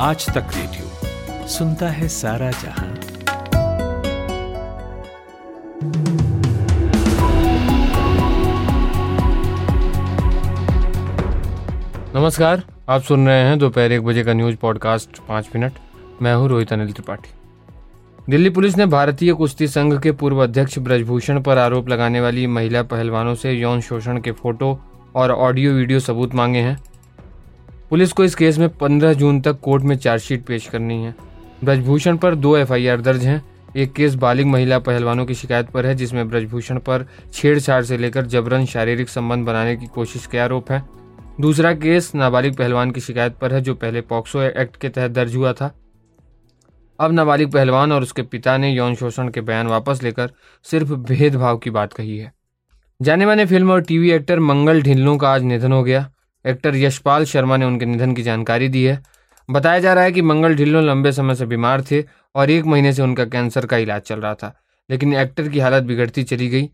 आज तक रेडियो सुनता है सारा जहाँ। नमस्कार, आप सुन रहे हैं दोपहर एक बजे का न्यूज़ पॉडकास्ट पाँच मिनट। मैं हूँ रोहित अनिल त्रिपाठी। दिल्ली पुलिस ने भारतीय कुश्ती संघ के पूर्व अध्यक्ष ब्रजभूषण पर आरोप लगाने वाली महिला पहलवानों से यौन शोषण के फ़ोटो और ऑडियो वीडियो सबूत मांगे हैं। पुलिस को इस केस में 15 जून तक कोर्ट में चार्जशीट पेश करनी है। ब्रजभूषण पर दो एफआईआर दर्ज हैं। एक केस बालिग महिला पहलवानों की शिकायत पर है, जिसमें ब्रजभूषण पर छेड़छाड़ से लेकर जबरन शारीरिक संबंध बनाने की कोशिश के आरोप है। दूसरा केस नाबालिग पहलवान की शिकायत पर है, जो पहले पॉक्सो एक्ट के तहत दर्ज हुआ था। अब नाबालिग पहलवान और उसके पिता ने यौन शोषण के बयान वापस लेकर सिर्फ़ भेदभाव की बात कही है। जाने माने फ़िल्म और टीवी एक्टर मंगल ढिल्लों का आज निधन हो गया। एक्टर यशपाल शर्मा ने उनके निधन की जानकारी दी है। बताया जा रहा है कि मंगल ढिल्लों लंबे समय से बीमार थे और एक महीने से उनका कैंसर का इलाज चल रहा था, लेकिन एक्टर की हालत बिगड़ती चली गई।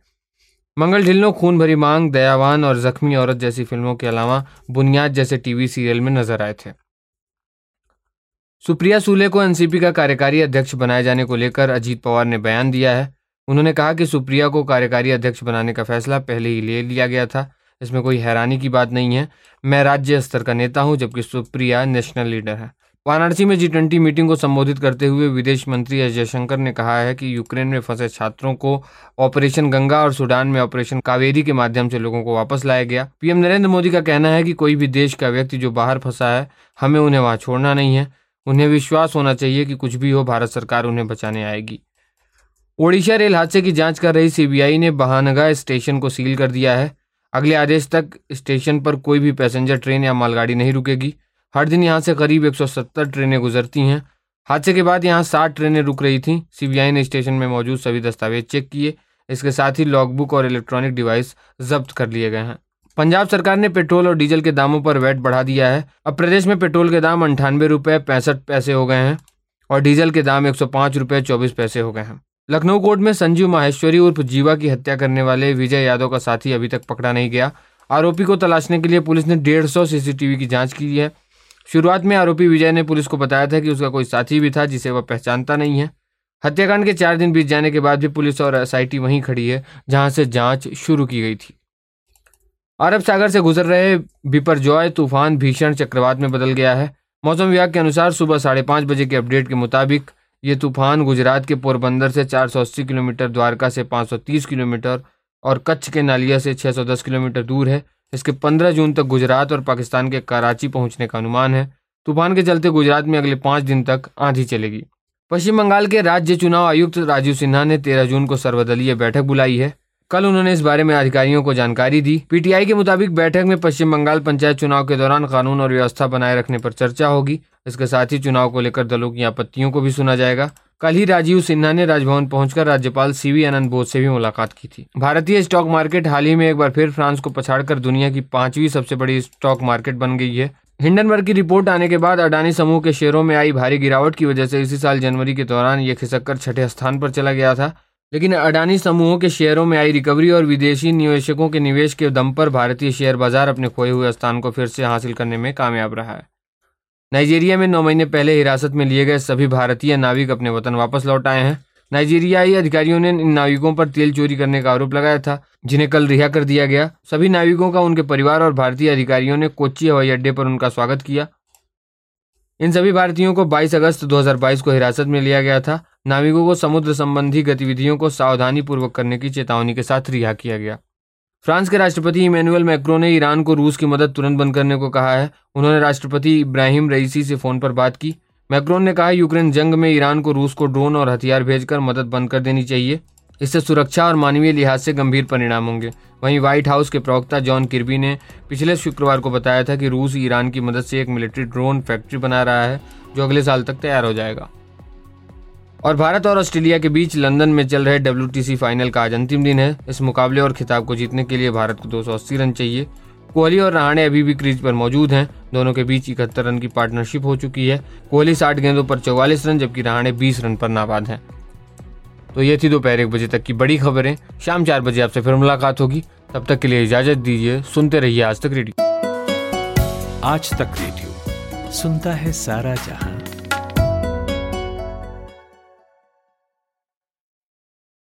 मंगल ढिल्लों खून भरी मांग, दयावान और जख्मी औरत जैसी फ़िल्मों के अलावा बुनियाद जैसे टीवी सीरियल में नज़र आए थे। सुप्रिया सूले को एनसीपी का कार्यकारी अध्यक्ष बनाए जाने को लेकर अजीत पवार ने बयान दिया है। उन्होंने कहा कि सुप्रिया को कार्यकारी अध्यक्ष बनाने का फैसला पहले ही ले लिया गया था। इसमें कोई हैरानी की बात नहीं है। मैं राज्य स्तर का नेता हूँ, जबकि सुप्रिया नेशनल लीडर है। वाराणसी में जी ट्वेंटी मीटिंग को संबोधित करते हुए विदेश मंत्री एस जयशंकर ने कहा है कि यूक्रेन में फंसे छात्रों को ऑपरेशन गंगा और सूडान में ऑपरेशन कावेरी के माध्यम से लोगों को वापस लाया गया। पीएम नरेंद्र मोदी का कहना है कि कोई भी देश का व्यक्ति जो बाहर फंसा है, हमें उन्हें वहाँ छोड़ना नहीं है। उन्हें विश्वास होना चाहिए कि कुछ भी हो, भारत सरकार उन्हें बचाने आएगी। ओडिशा रेल हादसे की जाँच कर रही सीबीआई ने बहानगा स्टेशन को सील कर दिया है। अगले आदेश तक स्टेशन पर कोई भी पैसेंजर ट्रेन या मालगाड़ी नहीं रुकेगी। हर दिन यहाँ से करीब 170 ट्रेनें गुजरती हैं। हादसे के बाद यहाँ साठ ट्रेनें रुक रही थीं। सीबीआई ने स्टेशन में मौजूद सभी दस्तावेज़ चेक किए। इसके साथ ही लॉगबुक और इलेक्ट्रॉनिक डिवाइस जब्त कर लिए गए हैं। पंजाब सरकार ने पेट्रोल और डीजल के दामों पर वैट बढ़ा दिया है। अब प्रदेश में पेट्रोल के दाम अंठानवे रुपये पैंसठ पैसे हो गए हैं और डीजल के दाम एक सौ पैसे हो गए हैं। लखनऊ कोर्ट में संजीव माहेश्वरी उर्फ़ जीवा की हत्या करने वाले विजय यादव का साथी अभी तक पकड़ा नहीं गया। आरोपी को तलाशने के लिए पुलिस ने डेढ़ सौ सीसीटीवी की जाँच की है। शुरुआत में आरोपी विजय ने पुलिस को बताया था कि उसका कोई साथी भी था जिसे वह पहचानता नहीं है। हत्याकांड के चार दिन बीत जाने के बाद भी पुलिस और एसआईटी वहीं खड़ी है, जहाँ से जाँच शुरू की गई थी। अरब सागर से गुजर रहे बिपरजॉय तूफ़ान भीषण चक्रवात में बदल गया है। मौसम विभाग के अनुसार सुबह साढ़े पाँच बजे के अपडेट के मुताबिक ये तूफ़ान गुजरात के पोरबंदर से 480 किलोमीटर, द्वारका से 530 किलोमीटर और कच्छ के नालिया से 610 किलोमीटर दूर है। इसके 15 जून तक गुजरात और पाकिस्तान के कराची पहुँचने का अनुमान है। तूफ़ान के चलते गुजरात में अगले पाँच दिन तक आंधी चलेगी। पश्चिम बंगाल के राज्य चुनाव आयुक्त राजीव सिन्हा ने तेरह जून को सर्वदलीय बैठक बुलाई है। कल उन्होंने इस बारे में अधिकारियों को जानकारी दी। पीटीआई के मुताबिक बैठक में पश्चिम बंगाल पंचायत चुनाव के दौरान कानून और व्यवस्था बनाए रखने पर चर्चा होगी। इसके साथ ही चुनाव को लेकर दलों की आपत्तियों को भी सुना जाएगा। कल ही राजीव सिन्हा ने राजभवन पहुंचकर राज्यपाल सीवी आनंद बोस से भी मुलाकात की थी। भारतीय स्टॉक मार्केट हाल ही में एक बार फिर फ्रांस को पछाड़कर दुनिया की पांचवी सबसे बड़ी स्टॉक मार्केट बन गई है। हिंडनबर्ग की रिपोर्ट आने के बाद अडानी समूह के शेयरों में आई भारी गिरावट की वजह से इसी साल जनवरी के दौरान ये खिसक छठे स्थान पर चला गया था। लेकिन अडानी समूहों के शेयरों में आई रिकवरी और विदेशी निवेशकों के निवेश के दम पर भारतीय शेयर बाज़ार अपने खोए हुए स्थान को फिर से हासिल करने में कामयाब रहा है। नाइजीरिया में नौ महीने पहले हिरासत में लिए गए सभी भारतीय नाविक अपने वतन वापस लौट आए हैं। नाइजीरियाई अधिकारियों ने इन नाविकों पर तेल चोरी करने का आरोप लगाया था, जिन्हें कल रिहा कर दिया गया। सभी नाविकों का, उनके परिवार और भारतीय अधिकारियों ने कोच्चि हवाई अड्डे पर उनका स्वागत किया। इन सभी भारतीयों को 22 अगस्त 2022 को हिरासत में लिया गया था। नाविकों को समुद्र संबंधी गतिविधियों को सावधानी पूर्वक करने की चेतावनी के साथ रिहा किया गया। फ्रांस के राष्ट्रपति इमैनुअल मैक्रो ने ईरान को रूस की मदद तुरंत बंद करने को कहा है। उन्होंने राष्ट्रपति इब्राहिम रईसी से फ़ोन पर बात की। मैक्रोन ने कहा, यूक्रेन जंग में ईरान को रूस को ड्रोन और हथियार भेजकर मदद बंद कर देनी चाहिए। इससे सुरक्षा और मानवीय लिहाज से गंभीर परिणाम होंगे। वहीं व्हाइट हाउस के प्रवक्ता जॉन किर्बी ने पिछले शुक्रवार को बताया था कि रूस ईरान की मदद से एक मिलिट्री ड्रोन फैक्ट्री बना रहा है, जो अगले साल तक तैयार हो जाएगा। और भारत और ऑस्ट्रेलिया के बीच लंदन में चल रहे डब्ल्यूटीसी फाइनल का आज अंतिम दिन है। इस मुकाबले और खिताब को जीतने के लिए भारत को दो सौ अस्सी रन चाहिए। कोहली और रहाणे अभी भी क्रीज पर मौजूद हैं। दोनों के बीच इकहत्तर रन की पार्टनरशिप हो चुकी है। कोहली साठ गेंदों पर चौवालीस रन, जबकि रहाणे बीस रन पर नाबाद हैं। तो ये थी दोपहर एक बजे तक की बड़ी खबरें। शाम चार बजे आपसे फिर मुलाकात होगी। तब तक के लिए इजाज़त दीजिए। सुनते रहिए आज तक रेडियो। आज तक रेडियो। सुनता है सारा जहाँ।